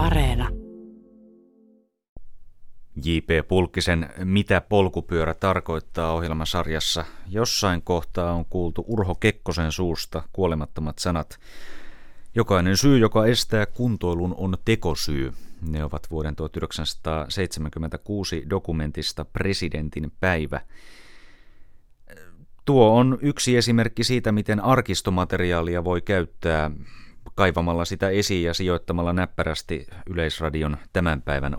Areena. J.P. Pulkkisen Mitä polkupyörä tarkoittaa ohjelmasarjassa. Jossain kohtaa on kuultu Urho Kekkosen suusta kuolemattomat sanat. Jokainen syy, joka estää kuntoilun, on tekosyy. Ne ovat vuoden 1976 dokumentista Presidentin päivä. Tuo on yksi esimerkki siitä, miten arkistomateriaalia voi käyttää kaivamalla sitä esiin ja sijoittamalla näppärästi Yleisradion tämän päivän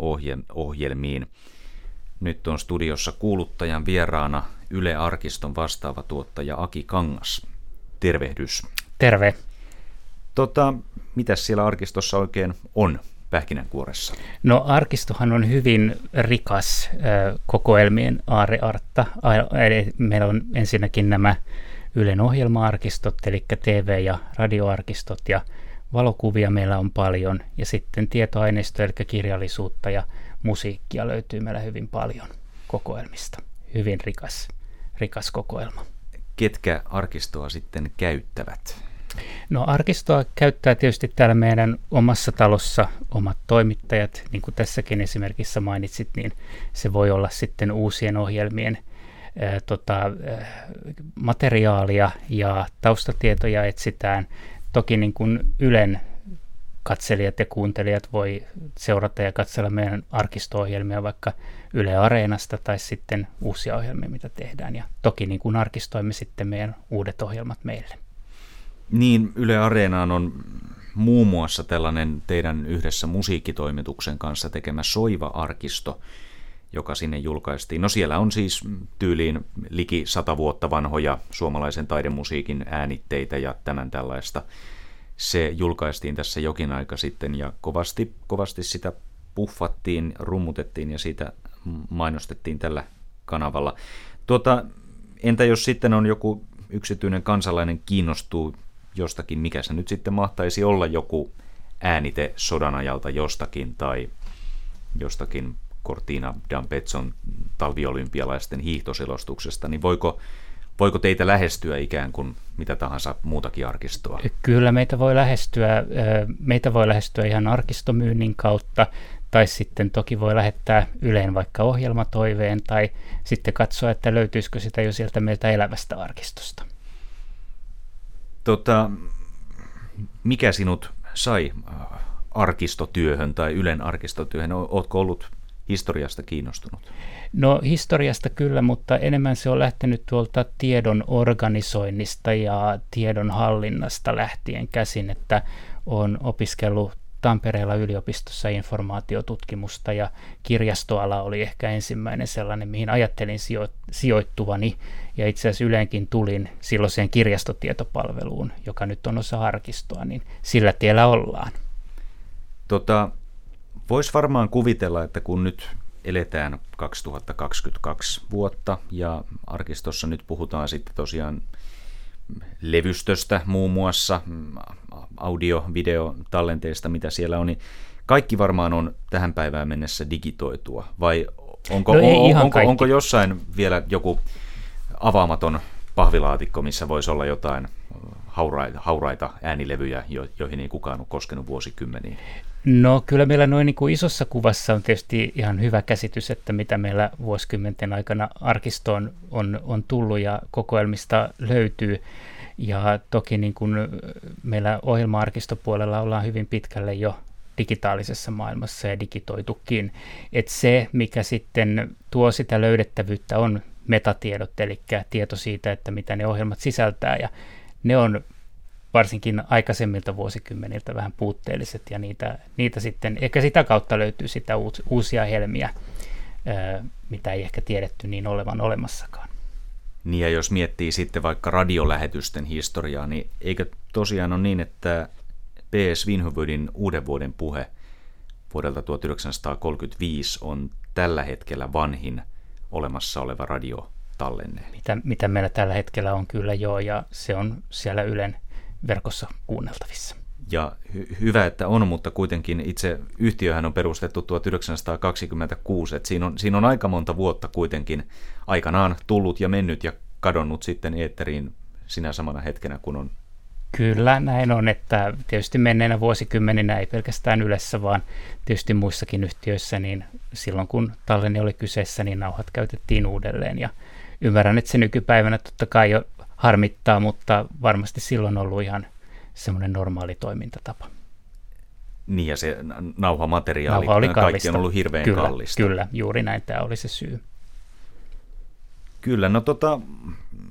ohjelmiin. Nyt on studiossa kuuluttajan vieraana Yle Arkiston vastaava tuottaja Aki Kangas. Tervehdys. Terve. Tota, mitäs siellä arkistossa oikein on pähkinänkuoressa? No arkistohan on hyvin rikas äh, kokoelmien aareartta. Meillä on ensinnäkin nämä Ylen ohjelma-arkistot, eli TV- ja radioarkistot, ja valokuvia meillä on paljon, ja sitten tietoaineistoa, eli kirjallisuutta ja musiikkia löytyy meillä hyvin paljon kokoelmista. Hyvin rikas, rikas kokoelma. Ketkä arkistoa sitten käyttävät? No arkistoa käyttää tietysti täällä meidän omassa talossa omat toimittajat, niin kuin tässäkin esimerkissä mainitsit, niin se voi olla sitten uusien ohjelmien tota, materiaalia ja taustatietoja etsitään. Toki niin kuin Ylen katselijat ja kuuntelijat voi seurata ja katsella meidän arkisto-ohjelmia vaikka Yle Areenasta tai sitten uusia ohjelmia, mitä tehdään. Ja toki niin kuin arkistoimme sitten meidän uudet ohjelmat meille. Niin, Yle Areenaan on muun muassa tällainen teidän yhdessä musiikkitoimituksen kanssa tekemä Soiva-arkisto, joka sinne julkaistiin. No siellä on siis tyyliin liki sata vuotta vanhoja suomalaisen taidemusiikin äänitteitä ja tämän tällaista. Se julkaistiin tässä jokin aika sitten ja kovasti, kovasti sitä puffattiin, rummutettiin ja siitä mainostettiin tällä kanavalla. Tuota, entä jos sitten on joku yksityinen kansalainen kiinnostuu jostakin, mikä se nyt sitten mahtaisi olla joku äänite sodan ajalta jostakin tai jostakin Cortina D'Ampezon talviolympialaisten hiihtoselostuksesta, niin voiko, voiko teitä lähestyä ikään kuin mitä tahansa muutakin arkistoa? Kyllä meitä voi lähestyä, meitä voi lähestyä ihan arkistomyynnin kautta, tai sitten toki voi lähettää Yleen vaikka ohjelmatoiveen, tai sitten katsoa, että löytyisikö sitä jo sieltä meiltä elävästä arkistosta. Tota, mikä sinut sai arkistotyöhön tai Ylen arkistotyöhön? Oletko ollut historiasta kiinnostunut? No historiasta kyllä, mutta enemmän se on lähtenyt tuolta tiedon organisoinnista ja tiedon hallinnasta lähtien käsin, että on opiskellut Tampereella yliopistossa informaatiotutkimusta ja kirjastoala oli ehkä ensimmäinen sellainen, mihin ajattelin sijo- sijoittuvani. Ja itse asiassa yleenkin tulin silloiseen kirjastotietopalveluun, joka nyt on osa arkistoa, niin sillä tiellä ollaan. Tota, Voisi varmaan kuvitella, että kun nyt eletään 2022 vuotta ja arkistossa nyt puhutaan sitten tosiaan levystöstä muun muassa, audio, video, tallenteista, mitä siellä on, niin kaikki varmaan on tähän päivään mennessä digitoitua, vai onko, no on, onko, onko jossain vielä joku avaamaton pahvilaatikko, missä voisi olla jotain hauraita, hauraita äänilevyjä, joihin ei kukaan ole koskenut vuosikymmeniin? No kyllä meillä noin niin kuin isossa kuvassa on tietysti ihan hyvä käsitys, että mitä meillä vuosikymmenten aikana arkistoon on, on tullut ja kokoelmista löytyy. Ja toki niin kuin meillä ohjelma-arkistopuolella ollaan hyvin pitkälle jo digitaalisessa maailmassa ja digitoitukin. että se, mikä sitten tuo sitä löydettävyyttä, on metatiedot, eli tieto siitä, että mitä ne ohjelmat sisältää. Ja ne on varsinkin aikaisemmilta vuosikymmeniltä vähän puutteelliset ja niitä, niitä sitten, ehkä sitä kautta löytyy sitä uusia helmiä, mitä ei ehkä tiedetty niin olevan olemassakaan. Niin ja jos miettii sitten vaikka radiolähetysten historiaa, niin eikö tosiaan ole niin, että P.S. Vinhuvudin uuden vuoden puhe vuodelta 1935 on tällä hetkellä vanhin olemassa oleva radiotallenne? Mitä, mitä meillä tällä hetkellä on kyllä joo, ja se on siellä Ylen verkossa kuunneltavissa. Ja hy- hyvä, että on, mutta kuitenkin itse yhtiöhän on perustettu 1926, että siinä on, siinä on aika monta vuotta kuitenkin aikanaan tullut ja mennyt ja kadonnut sitten eetteriin sinä samana hetkenä, kun on Kyllä näin on, että tietysti menneenä vuosikymmeninä ei pelkästään Ylessä, vaan tietysti muissakin yhtiöissä, niin silloin kun talleni oli kyseessä, niin nauhat käytettiin uudelleen. Ja ymmärrän, että se nykypäivänä totta kai jo harmittaa, mutta varmasti silloin on ollut ihan semmoinen normaali toimintatapa. Niin ja se nauhamateriaali, Nauha oli kaikki on ollut hirveän kyllä, kallista. Kyllä, juuri näin tämä oli se syy. Kyllä, no tota,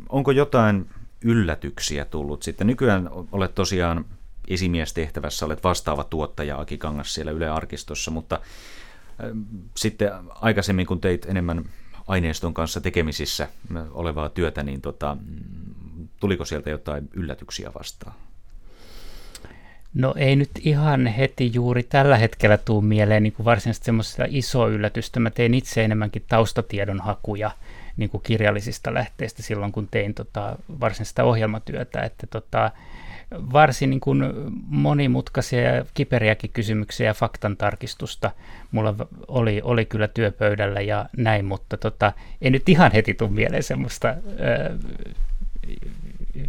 onko jotain yllätyksiä tullut sitten? Nykyään olet tosiaan esimiestehtävässä, olet vastaava tuottaja Aki Kangas siellä Yle Arkistossa, mutta äh, sitten aikaisemmin kun teit enemmän aineiston kanssa tekemisissä olevaa työtä, niin tota, tuliko sieltä jotain yllätyksiä vastaan? No ei nyt ihan heti juuri tällä hetkellä tuu mieleen niin kuin varsinaisesti semmoista isoa yllätystä. Mä tein itse enemmänkin taustatiedon hakuja niin kuin kirjallisista lähteistä silloin, kun tein tota, varsinaista ohjelmatyötä. Että tota, varsin niin kuin monimutkaisia ja kiperiäkin kysymyksiä ja faktan tarkistusta mulla oli, oli kyllä työpöydällä ja näin, mutta tota, ei nyt ihan heti tule mieleen semmoista ö,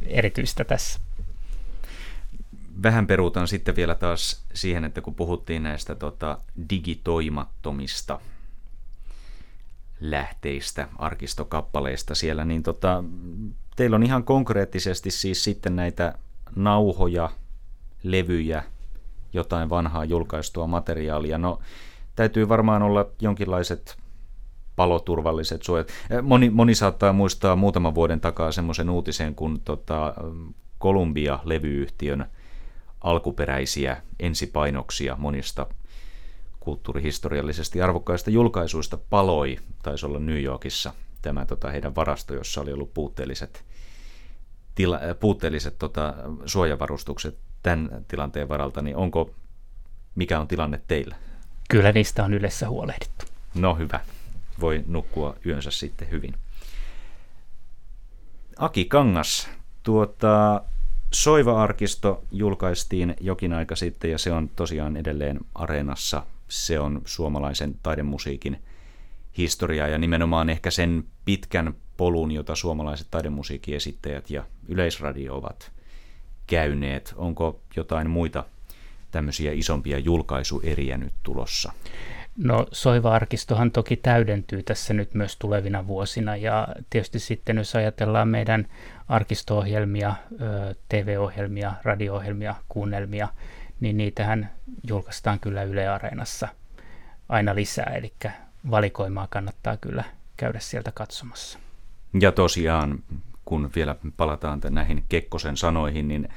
erityistä tässä. Vähän peruutan sitten vielä taas siihen, että kun puhuttiin näistä tota, digitoimattomista lähteistä, arkistokappaleista siellä, niin tota, teillä on ihan konkreettisesti siis sitten näitä nauhoja, levyjä, jotain vanhaa julkaistua materiaalia. No, täytyy varmaan olla jonkinlaiset paloturvalliset suojat. Moni, moni saattaa muistaa muutaman vuoden takaa semmoisen uutisen, kun tota, Columbia-levyyhtiön alkuperäisiä ensipainoksia monista kulttuurihistoriallisesti arvokkaista julkaisuista paloi, taisi olla New Yorkissa tämä tota, heidän varasto, jossa oli ollut puutteelliset, tila, puutteelliset tota, suojavarustukset tämän tilanteen varalta, niin onko, mikä on tilanne teillä? Kyllä niistä on yleensä huolehdittu. No hyvä, voi nukkua yönsä sitten hyvin. Aki Kangas, tuota, Soiva-arkisto julkaistiin jokin aika sitten ja se on tosiaan edelleen areenassa. Se on suomalaisen taidemusiikin historiaa ja nimenomaan ehkä sen pitkän polun, jota suomalaiset taidemusiikin esittäjät ja yleisradio ovat käyneet. Onko jotain muita tämmöisiä isompia julkaisueriä nyt tulossa? No Soiva-arkistohan toki täydentyy tässä nyt myös tulevina vuosina ja tietysti sitten jos ajatellaan meidän arkisto-ohjelmia, TV-ohjelmia, radio-ohjelmia, kuunnelmia, niin niitähän julkaistaan kyllä Yle Areenassa aina lisää, eli valikoimaa kannattaa kyllä käydä sieltä katsomassa. Ja tosiaan, kun vielä palataan näihin Kekkosen sanoihin, niin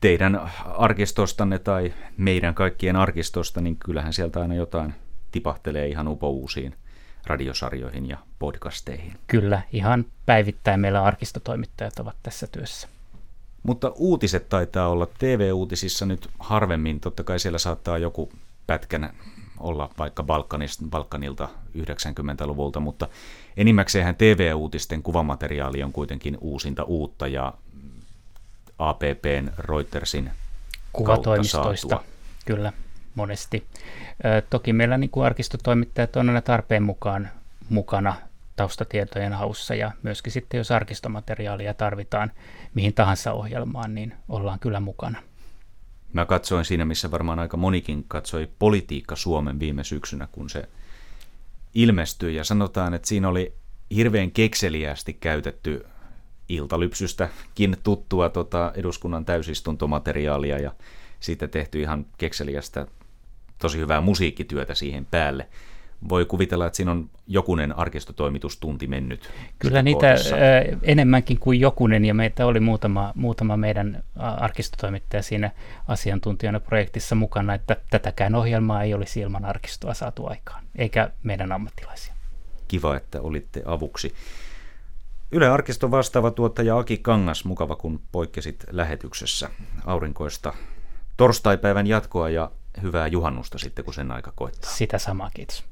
teidän arkistostanne tai meidän kaikkien arkistosta, niin kyllähän sieltä aina jotain tipahtelee ihan upouusiin radiosarjoihin ja podcasteihin. Kyllä, ihan päivittäin meillä arkistotoimittajat ovat tässä työssä. Mutta uutiset taitaa olla TV-uutisissa nyt harvemmin. Totta kai siellä saattaa joku pätkän olla vaikka Balkanista, Balkanilta 90-luvulta, mutta enimmäkseen TV-uutisten kuvamateriaali on kuitenkin uusinta uutta ja APPn Reutersin Kuvatoimistoista, kyllä monesti. Toki meillä niin kuin arkistotoimittajat on aina tarpeen mukaan mukana taustatietojen haussa ja myöskin sitten jos arkistomateriaalia tarvitaan mihin tahansa ohjelmaan, niin ollaan kyllä mukana. Mä katsoin siinä, missä varmaan aika monikin katsoi Politiikka Suomen viime syksynä, kun se ilmestyi ja sanotaan, että siinä oli hirveän kekseliästi käytetty iltalypsystäkin tuttua tota eduskunnan täysistuntomateriaalia ja siitä tehty ihan kekseliästä tosi hyvää musiikkityötä siihen päälle. Voi kuvitella, että siinä on jokunen arkistotoimitustunti mennyt. Kyllä niitä kohdassa. enemmänkin kuin jokunen, ja meitä oli muutama, muutama meidän arkistotoimittaja siinä asiantuntijana projektissa mukana, että tätäkään ohjelmaa ei olisi ilman arkistoa saatu aikaan, eikä meidän ammattilaisia. Kiva, että olitte avuksi. Yle Arkiston vastaava tuottaja Aki Kangas, mukava kun poikkesit lähetyksessä aurinkoista torstaipäivän jatkoa ja hyvää juhannusta sitten, kun sen aika koittaa. Sitä samaa, kiitos.